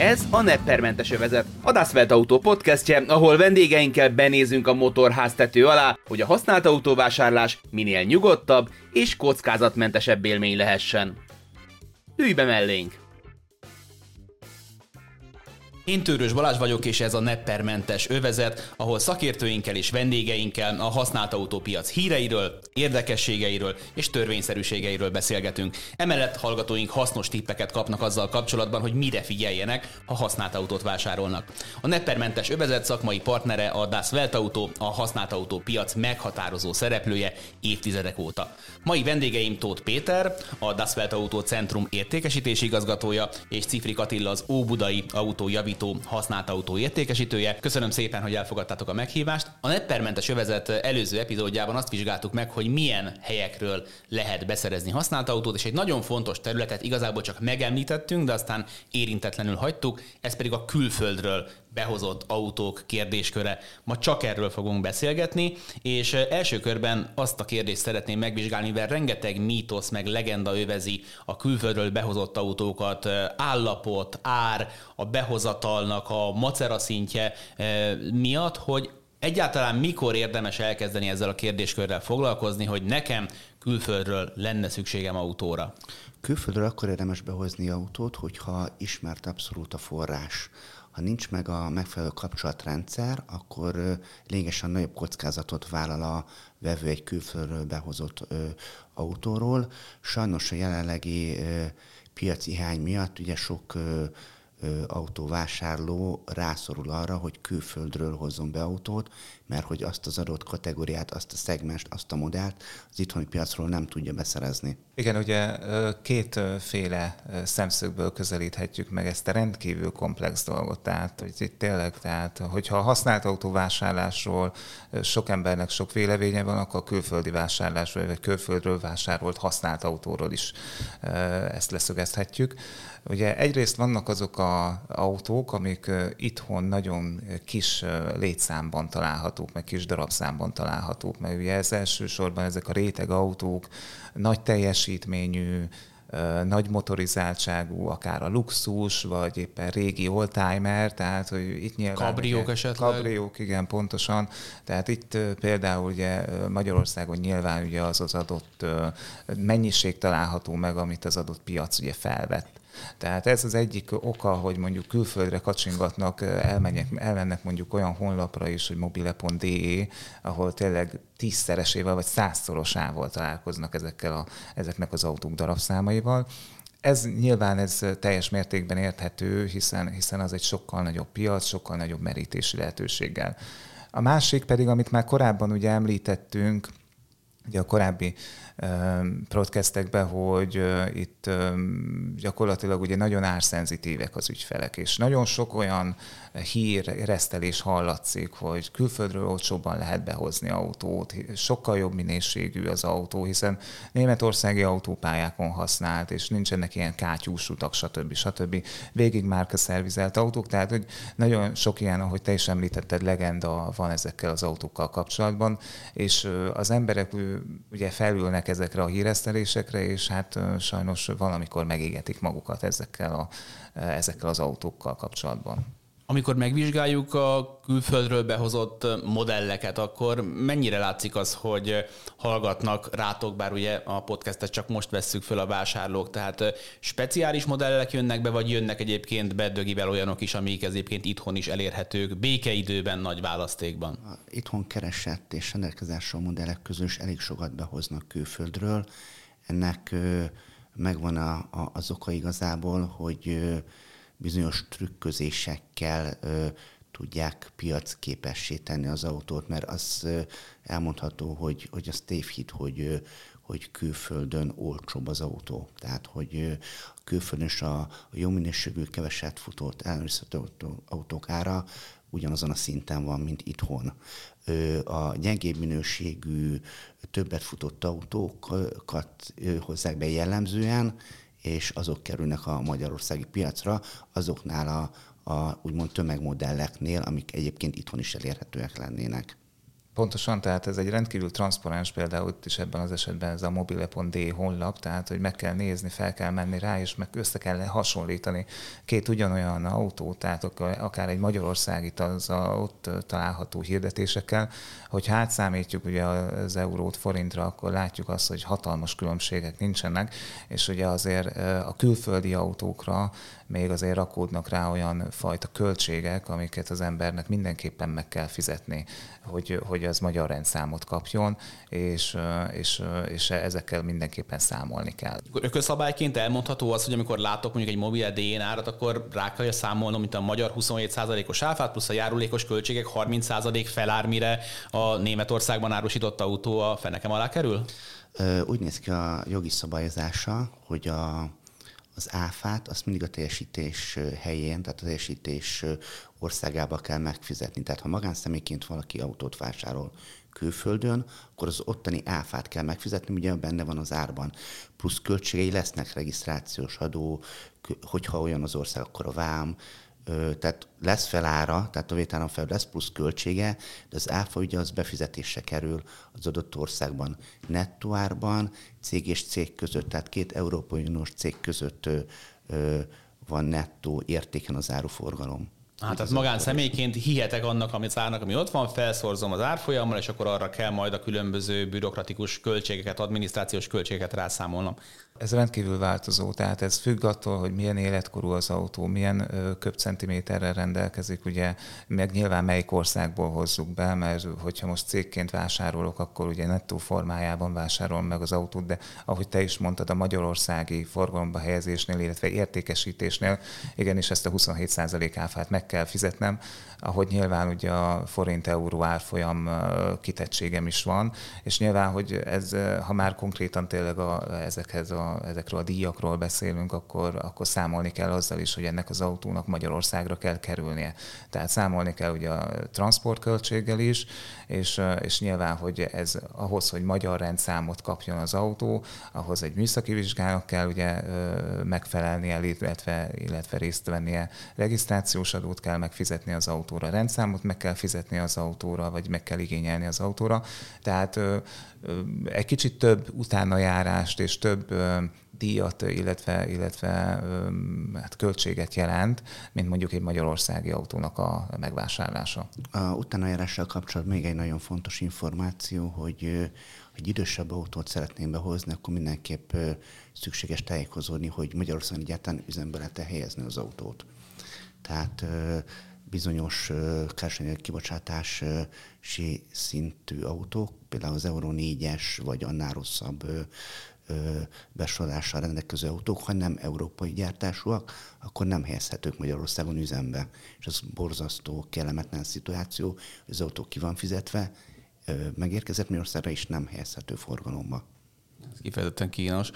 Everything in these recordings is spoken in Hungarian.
Ez a Neppermentes övezet, a Dasvelt Autó podcastje, ahol vendégeinkkel benézünk a motorháztető alá, hogy a használt autóvásárlás minél nyugodtabb és kockázatmentesebb élmény lehessen. Ülj be mellénk! Én Tőrös Balázs vagyok, és ez a neppermentes övezet, ahol szakértőinkkel és vendégeinkkel a használt autópiac híreiről, érdekességeiről és törvényszerűségeiről beszélgetünk. Emellett hallgatóink hasznos tippeket kapnak azzal kapcsolatban, hogy mire figyeljenek, ha használt autót vásárolnak. A neppermentes övezet szakmai partnere a Das Welt Auto, a használt autópiac meghatározó szereplője évtizedek óta. Mai vendégeim Tóth Péter, a Das Welt Auto Centrum értékesítési igazgatója, és Cifri Attila az Óbudai autójavító javító használt autó értékesítője. Köszönöm szépen, hogy elfogadtátok a meghívást. A Netpermentes övezet előző epizódjában azt vizsgáltuk meg, hogy milyen helyekről lehet beszerezni használt autót, és egy nagyon fontos területet igazából csak megemlítettünk, de aztán érintetlenül hagytuk, ez pedig a külföldről behozott autók kérdésköre. Ma csak erről fogunk beszélgetni, és első körben azt a kérdést szeretném megvizsgálni, mivel rengeteg mítosz meg legenda övezi a külföldről behozott autókat, állapot, ár, a behozatalnak a macera szintje miatt, hogy egyáltalán mikor érdemes elkezdeni ezzel a kérdéskörrel foglalkozni, hogy nekem külföldről lenne szükségem autóra? Külföldről akkor érdemes behozni autót, hogyha ismert abszolút a forrás. Ha nincs meg a megfelelő kapcsolatrendszer, akkor lényegesen nagyobb kockázatot vállal a vevő egy külföldről behozott autóról. Sajnos a jelenlegi piaci hiány miatt ugye sok autóvásárló rászorul arra, hogy külföldről hozzon be autót, mert hogy azt az adott kategóriát, azt a szegmest, azt a modellt az itthoni piacról nem tudja beszerezni. Igen, ugye kétféle szemszögből közelíthetjük meg ezt a rendkívül komplex dolgot. Tehát, hogy itt tényleg, tehát, hogyha a használt autóvásárlásról sok embernek sok véleménye van, akkor a külföldi vásárlásról, vagy külföldről vásárolt használt autóról is ezt leszögezhetjük. Ugye egyrészt vannak azok az autók, amik itthon nagyon kis létszámban találhatók, meg kis darabszámban találhatók, mert ugye ez elsősorban ezek a réteg autók, nagy teljesítményű, nagy motorizáltságú, akár a luxus, vagy éppen régi oldtimer, tehát hogy itt nyilván... Kabriók ugye, esetleg? Kabriók, igen, pontosan. Tehát itt például ugye Magyarországon nyilván ugye az az adott mennyiség található meg, amit az adott piac ugye felvett. Tehát ez az egyik oka, hogy mondjuk külföldre kacsingatnak, elmennek, elmennek mondjuk olyan honlapra is, hogy mobile.de, ahol tényleg tízszeresével vagy százszorosával találkoznak ezekkel a, ezeknek az autók darabszámaival. Ez nyilván ez teljes mértékben érthető, hiszen, hiszen az egy sokkal nagyobb piac, sokkal nagyobb merítési lehetőséggel. A másik pedig, amit már korábban ugye említettünk, ugye a korábbi podcastekbe, hogy itt gyakorlatilag ugye nagyon árszenzitívek az ügyfelek, és nagyon sok olyan hír, resztelés hallatszik, hogy külföldről olcsóbban lehet behozni autót, sokkal jobb minőségű az autó, hiszen németországi autópályákon használt, és nincsenek ilyen kátyús utak, stb. stb. Végig márka szervizelt autók, tehát hogy nagyon sok ilyen, ahogy te is említetted, legenda van ezekkel az autókkal kapcsolatban, és az emberek ugye felülnek ezekre a híresztelésekre, és hát sajnos valamikor megégetik magukat ezekkel, a, ezekkel az autókkal kapcsolatban. Amikor megvizsgáljuk a külföldről behozott modelleket, akkor mennyire látszik az, hogy hallgatnak rátok, bár ugye a podcastet csak most vesszük föl a vásárlók, tehát speciális modellek jönnek be, vagy jönnek egyébként bedögivel olyanok is, amik egyébként itthon is elérhetők, békeidőben, nagy választékban? A itthon keresett és rendelkezésre a modellek közül is elég sokat behoznak külföldről. Ennek megvan a, a, az oka igazából, hogy bizonyos trükközésekkel ö, tudják piacképessé tenni az autót, mert az ö, elmondható, hogy, hogy az tévhit, hogy, ö, hogy külföldön olcsóbb az autó. Tehát, hogy külföldön is a, a jó minőségű, keveset futott, ellenőrizhető autók ára ugyanazon a szinten van, mint itthon. A gyengébb minőségű, többet futott autókat hozzák be jellemzően, és azok kerülnek a magyarországi piacra, azoknál a, a úgymond tömegmodelleknél, amik egyébként itthon is elérhetőek lennének. Pontosan, tehát ez egy rendkívül transzparens például itt is ebben az esetben ez a mobile.d honlap, tehát hogy meg kell nézni, fel kell menni rá, és meg össze kell hasonlítani két ugyanolyan autót, tehát akár egy magyarországi az a, ott található hirdetésekkel, hogy átszámítjuk ugye az eurót forintra, akkor látjuk azt, hogy hatalmas különbségek nincsenek, és ugye azért a külföldi autókra még azért rakódnak rá olyan fajta költségek, amiket az embernek mindenképpen meg kell fizetni, hogy, hogy az magyar rendszámot kapjon, és, és, és ezekkel mindenképpen számolni kell. Ökölszabályként elmondható az, hogy amikor látok mondjuk egy mobil DN árat, akkor rá kell számolnom, mint a magyar 27%-os áfát, plusz a járulékos költségek 30% felár, mire a Németországban árusított autó a fenekem alá kerül? Úgy néz ki a jogi szabályozása, hogy a az áfát azt mindig a teljesítés helyén, tehát a teljesítés országába kell megfizetni. Tehát ha magánszemélyként valaki autót vásárol külföldön, akkor az ottani áfát kell megfizetni, ugye benne van az árban. Plusz költségei lesznek regisztrációs adó, hogyha olyan az ország, akkor a vám, tehát lesz felára, tehát a vétáron fel lesz plusz költsége, de az áfa ugye az befizetésre kerül az adott országban nettó árban, cég és cég között, tehát két Európai Uniós cég között van nettó értéken az áruforgalom. Hát tehát magánszemélyként hihetek annak, amit árnak, ami ott van, felszorzom az árfolyammal, és akkor arra kell majd a különböző bürokratikus költségeket, adminisztrációs költségeket rászámolnom. Ez rendkívül változó, tehát ez függ attól, hogy milyen életkorú az autó, milyen köbcentiméterrel rendelkezik, ugye, meg nyilván melyik országból hozzuk be, mert hogyha most cégként vásárolok, akkor ugye nettó formájában vásárolom meg az autót, de ahogy te is mondtad, a magyarországi forgalomba helyezésnél, illetve értékesítésnél igenis ezt a 27% áfát meg kell fizetnem, ahogy nyilván ugye a forint-euró árfolyam kitettségem is van, és nyilván, hogy ez, ha már konkrétan tényleg a, ezekhez a, ezekről a díjakról beszélünk, akkor, akkor számolni kell azzal is, hogy ennek az autónak Magyarországra kell kerülnie. Tehát számolni kell ugye a transportköltséggel is, és, és nyilván, hogy ez ahhoz, hogy magyar rendszámot kapjon az autó, ahhoz egy műszaki vizsgának kell ugye megfelelnie, illetve, illetve részt vennie, regisztrációs adót kell megfizetni az autó autóra, rendszámot meg kell fizetni az autóra, vagy meg kell igényelni az autóra. Tehát ö, ö, egy kicsit több utánajárást és több ö, díjat, illetve, illetve hát költséget jelent, mint mondjuk egy magyarországi autónak a megvásárlása. A utánajárással kapcsolatban még egy nagyon fontos információ, hogy egy idősebb autót szeretném behozni, akkor mindenképp szükséges tájékozódni, hogy Magyarországon egyáltalán üzembe lehet helyezni az autót. Tehát bizonyos károsanyag kibocsátási szintű autók, például az Euro 4-es vagy annál rosszabb besorolással rendelkező autók, ha nem európai gyártásúak, akkor nem helyezhetők Magyarországon üzembe. És az borzasztó, kellemetlen szituáció, az autó ki van fizetve, megérkezett Magyarországra, és nem helyezhető forgalomba. Ez kifejezetten kínos.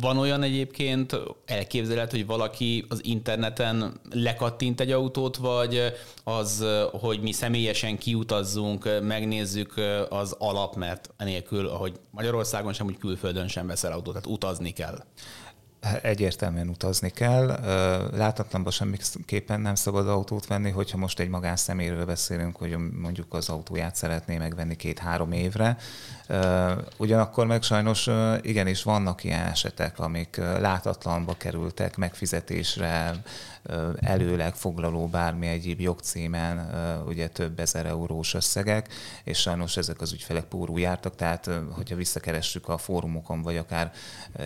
Van olyan egyébként elképzelhető, hogy valaki az interneten lekattint egy autót, vagy az, hogy mi személyesen kiutazzunk, megnézzük az alap, mert enélkül, ahogy Magyarországon sem, úgy külföldön sem veszel autót, tehát utazni kell egyértelműen utazni kell. Látatlanban semmiképpen nem szabad autót venni, hogyha most egy magánszeméről beszélünk, hogy mondjuk az autóját szeretné megvenni két-három évre. Ugyanakkor meg sajnos igenis vannak ilyen esetek, amik látatlanba kerültek megfizetésre, előleg foglaló bármi egyéb jogcímen ugye több ezer eurós összegek, és sajnos ezek az ügyfelek pórul jártak, tehát hogyha visszakeressük a fórumokon, vagy akár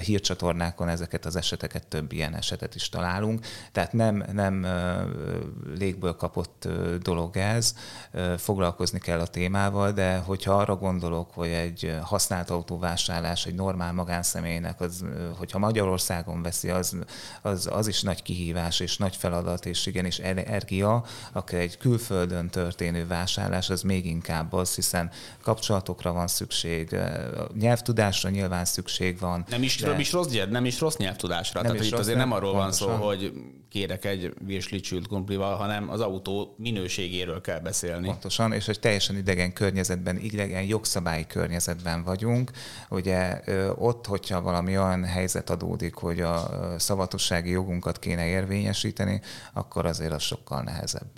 hírcsatornákon ezeket az eseteket, több ilyen esetet is találunk. Tehát nem, nem légből kapott dolog ez, foglalkozni kell a témával, de hogyha arra gondolok, hogy egy használt autóvásárlás egy normál magánszemélynek, az, hogyha Magyarországon veszi, az, az, az is nagy kihívás és nagy feladat, és igenis energia, akár egy külföldön történő vásárlás, az még inkább az, hiszen kapcsolatokra van szükség, nyelvtudásra nyilván szükség van. Nem is, de... is rossz, nem is rossz nyelvtudásra. Nem Tehát itt azért nem, nem arról pontosan. van szó, hogy kérek egy virslicsült kumplival, hanem az autó minőségéről kell beszélni. Pontosan, és egy teljesen idegen környezetben, idegen jogszabályi környezetben vagyunk. Ugye ott, hogyha valami olyan helyzet adódik, hogy a szavatossági jogunkat kéne érvényesíteni, akkor azért az sokkal nehezebb.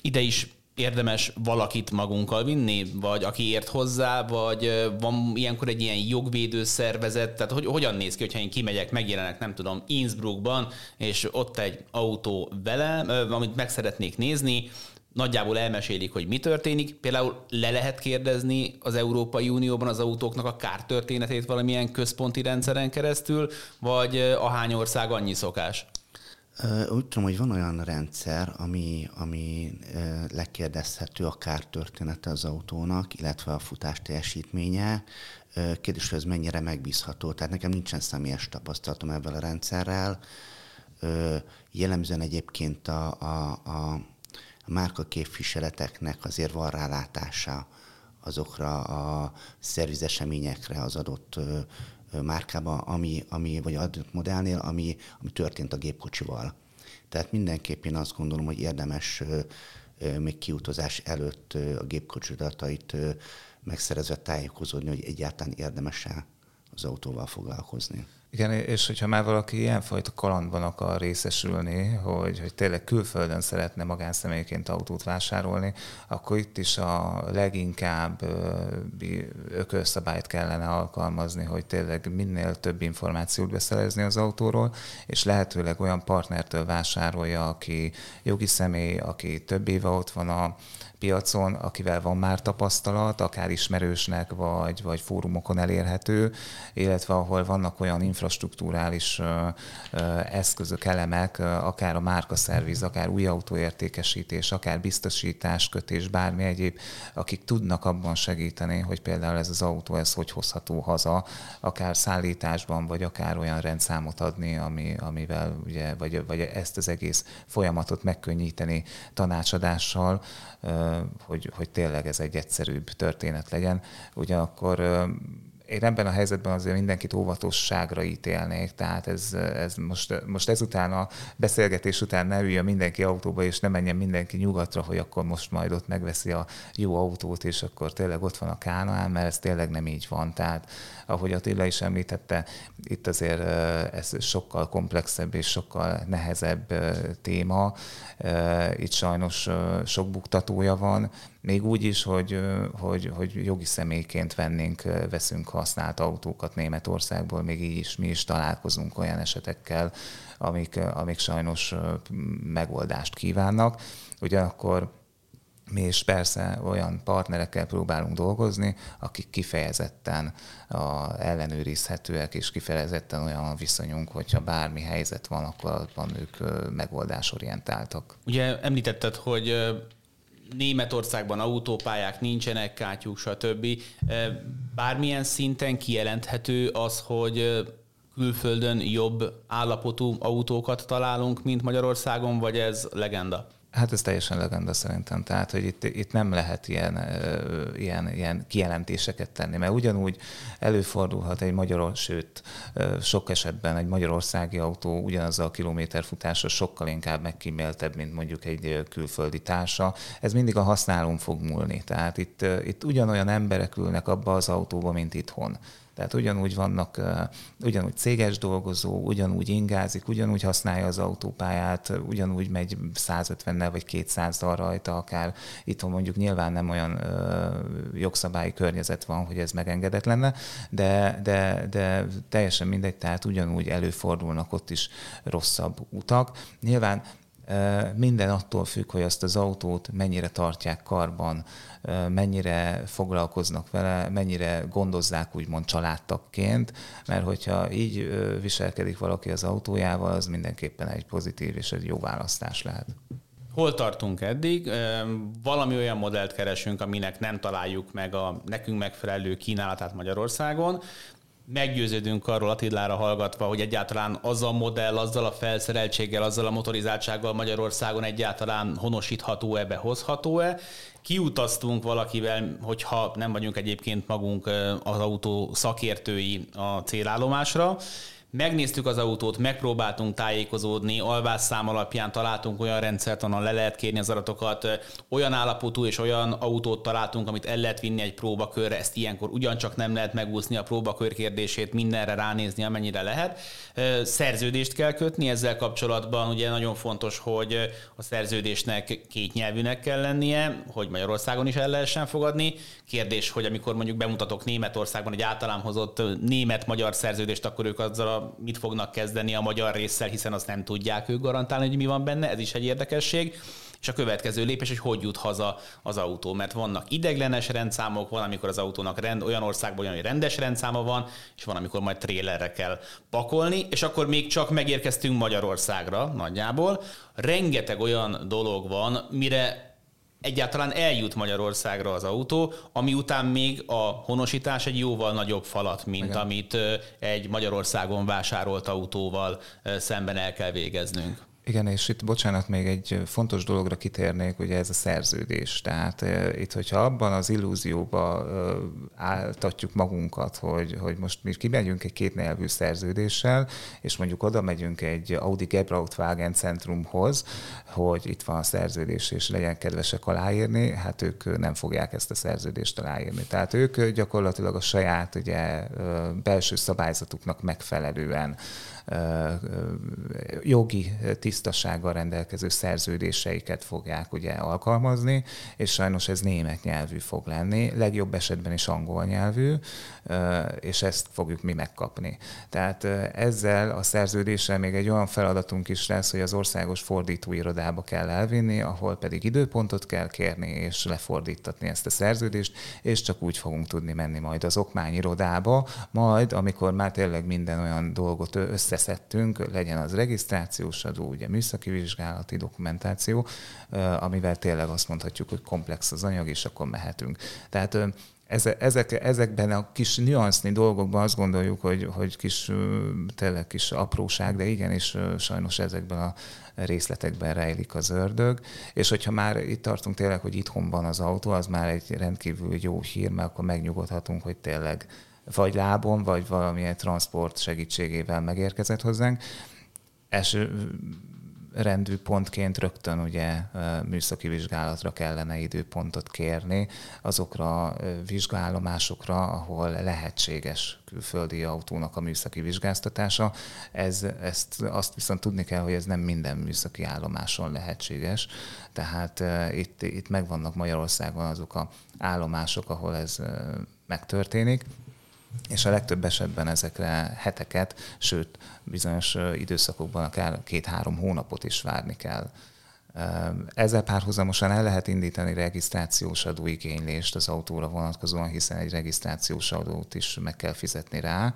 Ide is érdemes valakit magunkkal vinni, vagy aki ért hozzá, vagy van ilyenkor egy ilyen jogvédő szervezet, tehát hogy, hogyan néz ki, hogyha én kimegyek, megjelenek, nem tudom, Innsbruckban, és ott egy autó vele, amit meg szeretnék nézni, nagyjából elmesélik, hogy mi történik. Például le lehet kérdezni az Európai Unióban az autóknak a kártörténetét valamilyen központi rendszeren keresztül, vagy a hány ország annyi szokás? Úgy tudom, hogy van olyan rendszer, ami, ami lekérdezhető a kártörténete az autónak, illetve a futás teljesítménye. Kérdés, hogy ez mennyire megbízható. Tehát nekem nincsen személyes tapasztalatom ebben a rendszerrel. Jellemzően egyébként a, a, a márka képviseleteknek azért van rálátása azokra a szervizeseményekre az adott márkába, ami, ami, vagy adott modellnél, ami, ami történt a gépkocsival. Tehát mindenképp én azt gondolom, hogy érdemes még kiutazás előtt a gépkocsi adatait megszerezve tájékozódni, hogy egyáltalán érdemes-e az autóval foglalkozni. Igen, és hogyha már valaki ilyenfajta kalandban akar részesülni, hogy, hogy tényleg külföldön szeretne magánszemélyként autót vásárolni, akkor itt is a leginkább ökölszabályt kellene alkalmazni, hogy tényleg minél több információt beszerezni az autóról, és lehetőleg olyan partnertől vásárolja, aki jogi személy, aki több éve ott van a piacon, akivel van már tapasztalat, akár ismerősnek, vagy, vagy fórumokon elérhető, illetve ahol vannak olyan infrastruktúrális eszközök, elemek, akár a márkaszerviz, akár új autóértékesítés, akár biztosítás, kötés, bármi egyéb, akik tudnak abban segíteni, hogy például ez az autó, ez hogy hozható haza, akár szállításban, vagy akár olyan rendszámot adni, ami, amivel ugye, vagy, vagy ezt az egész folyamatot megkönnyíteni tanácsadással, hogy, hogy tényleg ez egy egyszerűbb történet legyen. Ugyanakkor én ebben a helyzetben azért mindenkit óvatosságra ítélnék, tehát ez, ez most, most ezután a beszélgetés után ne üljön mindenki autóba, és ne menjen mindenki nyugatra, hogy akkor most majd ott megveszi a jó autót, és akkor tényleg ott van a Kánaán, mert ez tényleg nem így van. Tehát ahogy Attila is említette, itt azért ez sokkal komplexebb és sokkal nehezebb téma. Itt sajnos sok buktatója van, még úgy is, hogy, hogy, hogy jogi személyként vennénk, veszünk használt autókat Németországból, még így is mi is találkozunk olyan esetekkel, amik, amik sajnos megoldást kívánnak. Ugyanakkor mi is persze olyan partnerekkel próbálunk dolgozni, akik kifejezetten a, ellenőrizhetőek, és kifejezetten olyan a viszonyunk, hogyha bármi helyzet van, akkor abban ők megoldásorientáltak. Ugye említetted, hogy Németországban autópályák nincsenek, kátyúk, stb. Bármilyen szinten kijelenthető az, hogy külföldön jobb állapotú autókat találunk, mint Magyarországon, vagy ez legenda? Hát ez teljesen legenda szerintem. Tehát, hogy itt, itt nem lehet ilyen, ilyen, ilyen kijelentéseket tenni, mert ugyanúgy előfordulhat egy magyar, sőt, sok esetben egy magyarországi autó ugyanazzal a kilométerfutása sokkal inkább megkíméltebb, mint mondjuk egy külföldi társa. Ez mindig a használón fog múlni. Tehát itt, itt ugyanolyan emberek ülnek abba az autóba, mint itthon. Tehát ugyanúgy vannak, ugyanúgy céges dolgozó, ugyanúgy ingázik, ugyanúgy használja az autópályát, ugyanúgy megy 150-nel vagy 200-dal rajta, akár itthon mondjuk nyilván nem olyan jogszabályi környezet van, hogy ez megengedett lenne, de, de, de teljesen mindegy, tehát ugyanúgy előfordulnak ott is rosszabb utak. Nyilván minden attól függ, hogy azt az autót mennyire tartják karban, mennyire foglalkoznak vele, mennyire gondozzák úgymond családtakként, mert hogyha így viselkedik valaki az autójával, az mindenképpen egy pozitív és egy jó választás lehet. Hol tartunk eddig? Valami olyan modellt keresünk, aminek nem találjuk meg a nekünk megfelelő kínálatát Magyarországon meggyőződünk arról Attilára hallgatva, hogy egyáltalán az a modell, azzal a felszereltséggel, azzal a motorizáltsággal Magyarországon egyáltalán honosítható-e, behozható-e. Kiutaztunk valakivel, hogyha nem vagyunk egyébként magunk az autó szakértői a célállomásra, megnéztük az autót, megpróbáltunk tájékozódni, alvásszám alapján találtunk olyan rendszert, ahol le lehet kérni az adatokat, olyan állapotú és olyan autót találtunk, amit el lehet vinni egy próbakörre, ezt ilyenkor ugyancsak nem lehet megúszni a próbakör kérdését, mindenre ránézni, amennyire lehet. Szerződést kell kötni ezzel kapcsolatban, ugye nagyon fontos, hogy a szerződésnek két nyelvűnek kell lennie, hogy Magyarországon is el lehessen fogadni. Kérdés, hogy amikor mondjuk bemutatok Németországban egy általán hozott német-magyar szerződést, akkor ők azzal a, mit fognak kezdeni a magyar résszel, hiszen azt nem tudják ők garantálni, hogy mi van benne, ez is egy érdekesség. És a következő lépés, hogy hogy jut haza az autó, mert vannak ideglenes rendszámok, van, amikor az autónak rend, olyan országban olyan, hogy rendes rendszáma van, és van, amikor majd trélerre kell pakolni, és akkor még csak megérkeztünk Magyarországra nagyjából. Rengeteg olyan dolog van, mire egyáltalán eljut Magyarországra az autó, ami után még a honosítás egy jóval nagyobb falat, mint Igen. amit egy Magyarországon vásárolt autóval szemben el kell végeznünk. Igen, és itt bocsánat, még egy fontos dologra kitérnék, ugye ez a szerződés. Tehát e, itt, hogyha abban az illúzióba e, álltatjuk magunkat, hogy, hogy most mi kimegyünk egy kétnyelvű szerződéssel, és mondjuk oda megyünk egy Audi Gebrauchtwagen centrumhoz, hogy itt van a szerződés, és legyen kedvesek aláírni, hát ők nem fogják ezt a szerződést aláírni. Tehát ők gyakorlatilag a saját ugye, belső szabályzatuknak megfelelően jogi tisztasággal rendelkező szerződéseiket fogják ugye alkalmazni, és sajnos ez német nyelvű fog lenni, legjobb esetben is angol nyelvű, és ezt fogjuk mi megkapni. Tehát ezzel a szerződéssel még egy olyan feladatunk is lesz, hogy az országos fordítóirodába kell elvinni, ahol pedig időpontot kell kérni, és lefordítatni ezt a szerződést, és csak úgy fogunk tudni menni majd az okmányirodába, majd amikor már tényleg minden olyan dolgot össze összeszedtünk, legyen az regisztrációs adó, ugye műszaki vizsgálati dokumentáció, amivel tényleg azt mondhatjuk, hogy komplex az anyag, és akkor mehetünk. Tehát ezek, ezekben a kis nüansznyi dolgokban azt gondoljuk, hogy, hogy kis, tényleg kis apróság, de igenis sajnos ezekben a részletekben rejlik az ördög, és hogyha már itt tartunk tényleg, hogy itthon van az autó, az már egy rendkívül jó hír, mert akkor megnyugodhatunk, hogy tényleg vagy lábon, vagy valamilyen transport segítségével megérkezett hozzánk. Első rendű pontként rögtön ugye műszaki vizsgálatra kellene időpontot kérni azokra a vizsgállomásokra, ahol lehetséges külföldi autónak a műszaki vizsgáztatása. Ez, ezt azt viszont tudni kell, hogy ez nem minden műszaki állomáson lehetséges, tehát itt, itt megvannak Magyarországon azok a állomások, ahol ez megtörténik és a legtöbb esetben ezekre heteket, sőt bizonyos időszakokban akár két-három hónapot is várni kell. Ezzel párhuzamosan el lehet indítani regisztrációs adóigénylést az autóra vonatkozóan, hiszen egy regisztrációs adót is meg kell fizetni rá,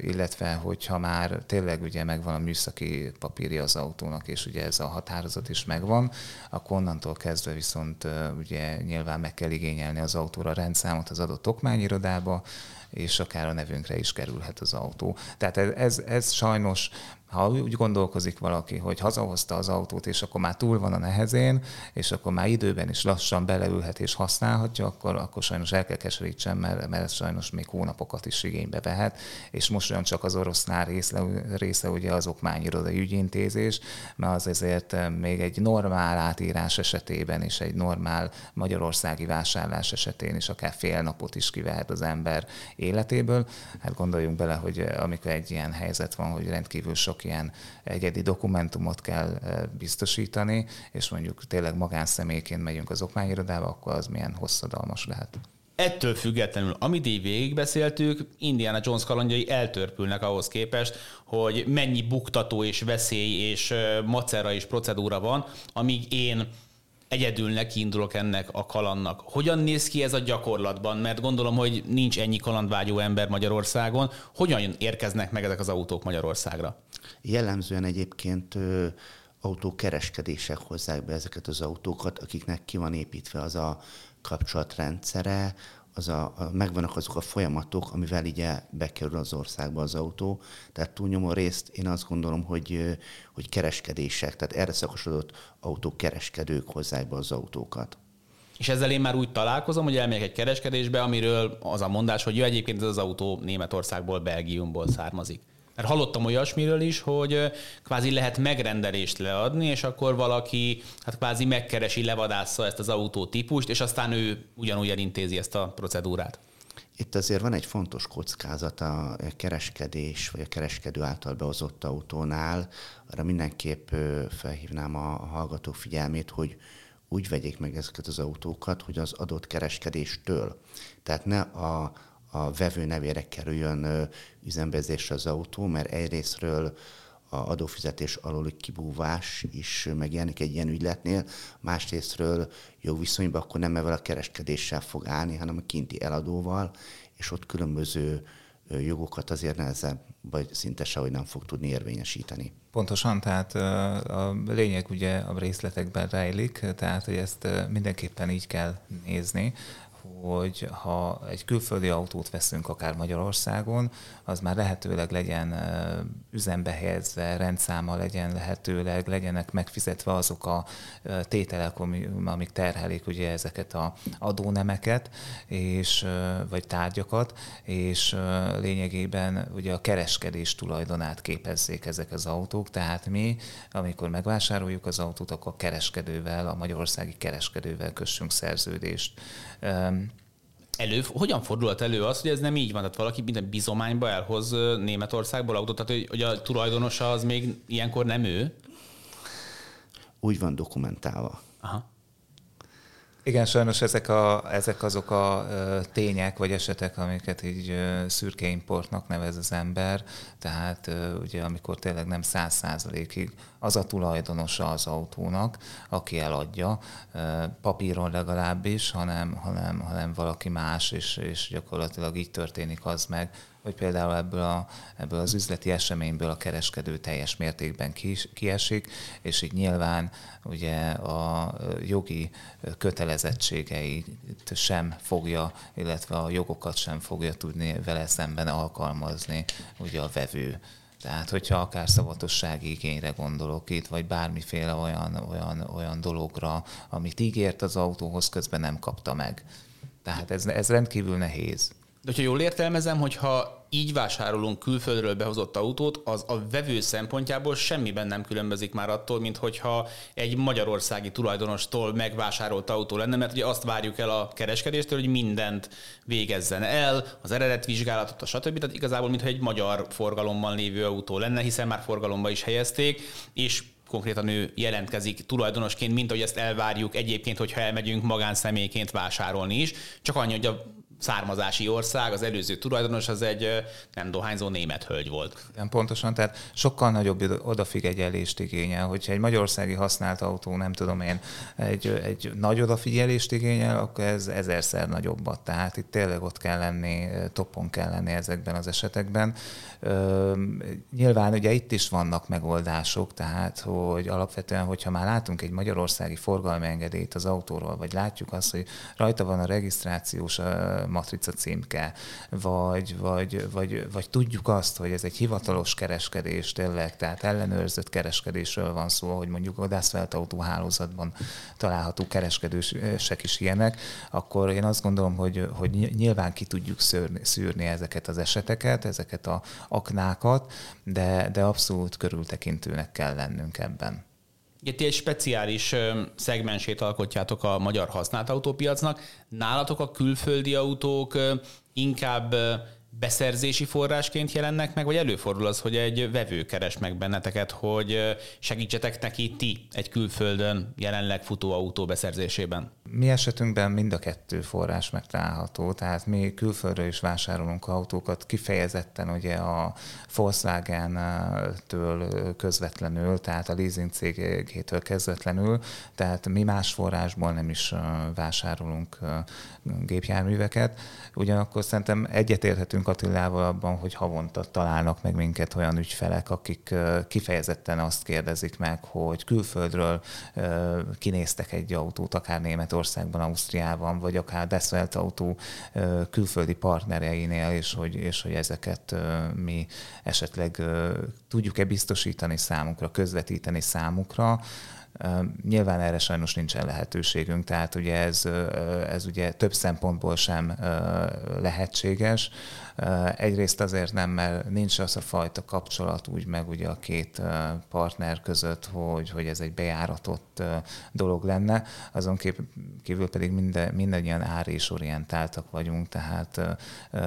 illetve hogyha már tényleg ugye megvan a műszaki papírja az autónak, és ugye ez a határozat is megvan, akkor onnantól kezdve viszont ugye nyilván meg kell igényelni az autóra rendszámot az adott okmányirodába, és akár a nevünkre is kerülhet az autó. Tehát ez, ez, ez sajnos ha úgy gondolkozik valaki, hogy hazahozta az autót, és akkor már túl van a nehezén, és akkor már időben is lassan beleülhet és használhatja, akkor, akkor sajnos el kell keserítsem, mert, mert ez sajnos még hónapokat is igénybe vehet, és most olyan csak az orosznál része, része ugye az okmányirodai ügyintézés, mert az ezért eh, még egy normál átírás esetében és egy normál magyarországi vásárlás esetén is akár fél napot is kivehet az ember életéből. Hát gondoljunk bele, hogy eh, amikor egy ilyen helyzet van, hogy rendkívül sok ilyen egyedi dokumentumot kell biztosítani, és mondjuk tényleg magánszemélyként megyünk az okmányirodába, akkor az milyen hosszadalmas lehet. Ettől függetlenül, amit így végigbeszéltük, Indiana Jones kalandjai eltörpülnek ahhoz képest, hogy mennyi buktató és veszély és macera és procedúra van, amíg én egyedül nekiindulok ennek a kalannak. Hogyan néz ki ez a gyakorlatban? Mert gondolom, hogy nincs ennyi kalandvágyó ember Magyarországon. Hogyan érkeznek meg ezek az autók Magyarországra? Jellemzően egyébként autókereskedések hozzák be ezeket az autókat, akiknek ki van építve az a kapcsolatrendszere, az a, a, megvannak azok a folyamatok, amivel ugye bekerül az országba az autó. Tehát túlnyomó részt én azt gondolom, hogy, hogy kereskedések, tehát erre szakosodott autók kereskedők hozzák be az autókat. És ezzel én már úgy találkozom, hogy elmegyek egy kereskedésbe, amiről az a mondás, hogy jó, egyébként ez az autó Németországból, Belgiumból származik. Mert hallottam olyasmiről is, hogy kvázi lehet megrendelést leadni, és akkor valaki hát kvázi megkeresi, levadásza ezt az autótípust, és aztán ő ugyanúgy elintézi ezt a procedúrát. Itt azért van egy fontos kockázat a kereskedés, vagy a kereskedő által behozott autónál. Arra mindenképp felhívnám a hallgató figyelmét, hogy úgy vegyék meg ezeket az autókat, hogy az adott kereskedéstől. Tehát ne a, a vevő nevére kerüljön üzembezésre az autó, mert egyrésztről a adófizetés aluli kibúvás is megjelenik egy ilyen ügyletnél, másrésztről jogviszonyban akkor nem ezzel a kereskedéssel fog állni, hanem a kinti eladóval, és ott különböző jogokat azért nehezebb, vagy szinte sehogy nem fog tudni érvényesíteni. Pontosan, tehát a lényeg ugye a részletekben rejlik, tehát hogy ezt mindenképpen így kell nézni, hogy ha egy külföldi autót veszünk akár Magyarországon, az már lehetőleg legyen üzembe helyezve, rendszáma legyen lehetőleg, legyenek megfizetve azok a tételek, amik terhelik ugye ezeket a adónemeket, és, vagy tárgyakat, és lényegében ugye a kereskedés tulajdonát képezzék ezek az autók, tehát mi, amikor megvásároljuk az autót, akkor a kereskedővel, a magyarországi kereskedővel kössünk szerződést. Elő, hogyan fordulhat elő az, hogy ez nem így van? Tehát valaki minden bizományba elhoz Németországból autót, tehát hogy, hogy a tulajdonosa az még ilyenkor nem ő? Úgy van dokumentálva. Aha. Igen, sajnos ezek, a, ezek azok a tények vagy esetek, amiket így szürke importnak nevez az ember, tehát ugye amikor tényleg nem száz százalékig az a tulajdonosa az autónak, aki eladja, papíron legalábbis, hanem, hanem, hanem valaki más, és, és gyakorlatilag így történik az meg, hogy például ebből, a, ebből az üzleti eseményből a kereskedő teljes mértékben kiesik, és így nyilván ugye a jogi kötelezettségeit sem fogja, illetve a jogokat sem fogja tudni vele szemben alkalmazni ugye a vevő. Tehát, hogyha akár szavatossági igényre gondolok itt, vagy bármiféle olyan, olyan, olyan dologra, amit ígért az autóhoz, közben nem kapta meg. Tehát ez, ez rendkívül nehéz. De hogyha jól értelmezem, hogyha így vásárolunk külföldről behozott autót, az a vevő szempontjából semmiben nem különbözik már attól, mint hogyha egy magyarországi tulajdonostól megvásárolt autó lenne, mert ugye azt várjuk el a kereskedéstől, hogy mindent végezzen el, az eredetvizsgálatot, a stb. Tehát igazából, mintha egy magyar forgalomban lévő autó lenne, hiszen már forgalomba is helyezték, és konkrétan ő jelentkezik tulajdonosként, mint ahogy ezt elvárjuk egyébként, hogyha elmegyünk magánszemélyként vásárolni is. Csak annyi, hogy a származási ország, az előző tulajdonos az egy nem dohányzó német hölgy volt. Igen, pontosan, tehát sokkal nagyobb odafigyelést igényel. Hogyha egy magyarországi használt autó, nem tudom én, egy, egy nagy odafigyelést igényel, akkor ez ezerszer nagyobbat. Tehát itt tényleg ott kell lenni, topon kell lenni ezekben az esetekben. Nyilván ugye itt is vannak megoldások, tehát hogy alapvetően, hogyha már látunk egy magyarországi forgalmi engedélyt az autóról, vagy látjuk azt, hogy rajta van a regisztrációs matrica címke, vagy, vagy, vagy, vagy tudjuk azt, hogy ez egy hivatalos kereskedés tényleg, tehát ellenőrzött kereskedésről van szó, hogy mondjuk a Dászfelt autóhálózatban található kereskedősek is ilyenek, akkor én azt gondolom, hogy, hogy nyilván ki tudjuk szűrni, szűrni ezeket az eseteket, ezeket a aknákat, de, de abszolút körültekintőnek kell lennünk ebben. Itt egy speciális szegmensét alkotjátok a magyar használt autópiacnak. Nálatok a külföldi autók inkább beszerzési forrásként jelennek meg, vagy előfordul az, hogy egy vevő keres meg benneteket, hogy segítsetek neki ti egy külföldön jelenleg futó autó beszerzésében? Mi esetünkben mind a kettő forrás megtalálható, tehát mi külföldről is vásárolunk autókat, kifejezetten ugye a Volkswagen-től közvetlenül, tehát a leasing cégétől közvetlenül, tehát mi más forrásból nem is vásárolunk gépjárműveket. Ugyanakkor szerintem egyetérthetünk Attilával abban, hogy havonta találnak meg minket olyan ügyfelek, akik kifejezetten azt kérdezik meg, hogy külföldről kinéztek egy autót, akár Németországban, Ausztriában, vagy akár Deszvelt autó külföldi partnereinél, és hogy, és hogy ezeket mi esetleg tudjuk-e biztosítani számukra, közvetíteni számukra, Nyilván erre sajnos nincsen lehetőségünk, tehát ugye ez, ez ugye több szempontból sem lehetséges. Egyrészt azért nem, mert nincs az a fajta kapcsolat úgy meg ugye a két partner között, hogy, hogy ez egy bejáratott dolog lenne, azon kívül pedig minden, mindannyian ár és orientáltak vagyunk, tehát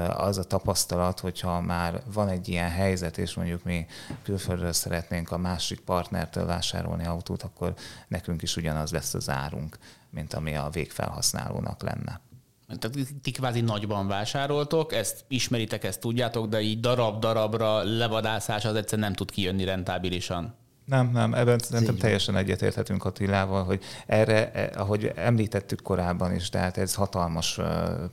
az a tapasztalat, hogyha már van egy ilyen helyzet, és mondjuk mi külföldről szeretnénk a másik partnertől vásárolni autót, akkor nekünk is ugyanaz lesz az árunk, mint ami a végfelhasználónak lenne. Tehát ti kvázi nagyban vásároltok, ezt ismeritek, ezt tudjátok, de így darab-darabra levadászás az egyszer nem tud kijönni rentábilisan. Nem, nem, ebben szerintem teljesen egyetérthetünk Attilával, hogy erre, e, ahogy említettük korábban is, tehát ez hatalmas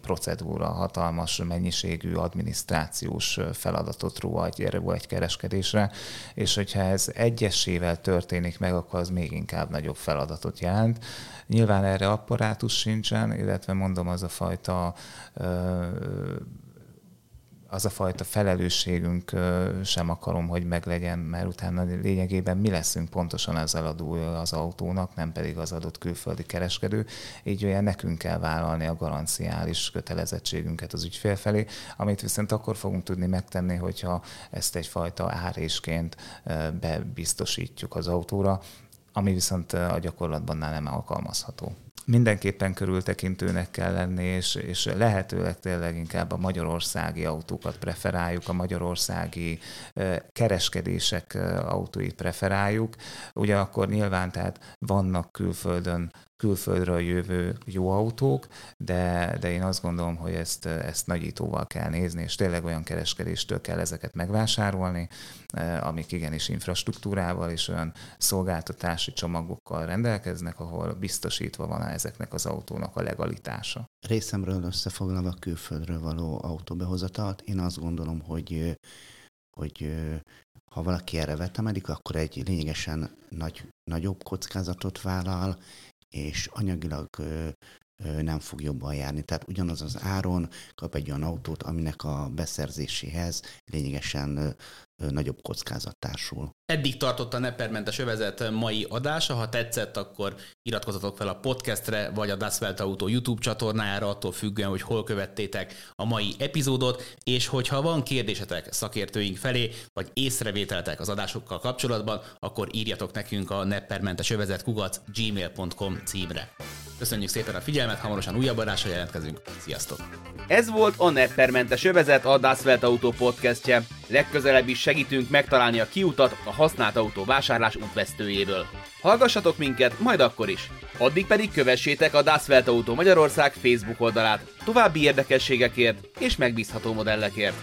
procedúra, hatalmas mennyiségű adminisztrációs feladatot ró egy, egy kereskedésre, és hogyha ez egyesével történik meg, akkor az még inkább nagyobb feladatot jelent. Nyilván erre apparátus sincsen, illetve mondom, az a fajta az a fajta felelősségünk sem akarom, hogy meglegyen, mert utána lényegében mi leszünk pontosan az eladója az autónak, nem pedig az adott külföldi kereskedő. Így olyan nekünk kell vállalni a garanciális kötelezettségünket az ügyfél felé, amit viszont akkor fogunk tudni megtenni, hogyha ezt egyfajta árésként bebiztosítjuk az autóra, ami viszont a gyakorlatban nem alkalmazható mindenképpen körültekintőnek kell lenni, és, és lehetőleg tényleg inkább a magyarországi autókat preferáljuk, a magyarországi kereskedések autóit preferáljuk. Ugyanakkor nyilván tehát vannak külföldön külföldről jövő jó autók, de, de én azt gondolom, hogy ezt, ezt nagyítóval kell nézni, és tényleg olyan kereskedéstől kell ezeket megvásárolni, eh, amik igenis infrastruktúrával és olyan szolgáltatási csomagokkal rendelkeznek, ahol biztosítva van ezeknek az autónak a legalitása. Részemről összefoglalva külföldről való autóbehozatalt, én azt gondolom, hogy hogy ha valaki erre vetemedik, akkor egy lényegesen nagy, nagyobb kockázatot vállal, és anyagilag nem fog jobban járni. Tehát ugyanaz az áron kap egy olyan autót, aminek a beszerzéséhez lényegesen nagyobb kockázat társul. Eddig tartott a Neppermentes övezet mai adása. Ha tetszett, akkor iratkozzatok fel a podcastre, vagy a Das Welt Auto YouTube csatornájára, attól függően, hogy hol követtétek a mai epizódot, és hogyha van kérdésetek szakértőink felé, vagy észrevételtek az adásokkal kapcsolatban, akkor írjatok nekünk a neppermentes övezet kugac gmail.com címre. Köszönjük szépen a figyelmet, hamarosan újabb adásra jelentkezünk. Sziasztok! Ez volt a Neppermentes övezet, a Das Welt podcastje. Legközelebb is segítünk megtalálni a kiutat a használt autó vásárlás útvesztőjéből. Hallgassatok minket, majd akkor is. Addig pedig kövessétek a Das Welt Magyarország Facebook oldalát további érdekességekért és megbízható modellekért.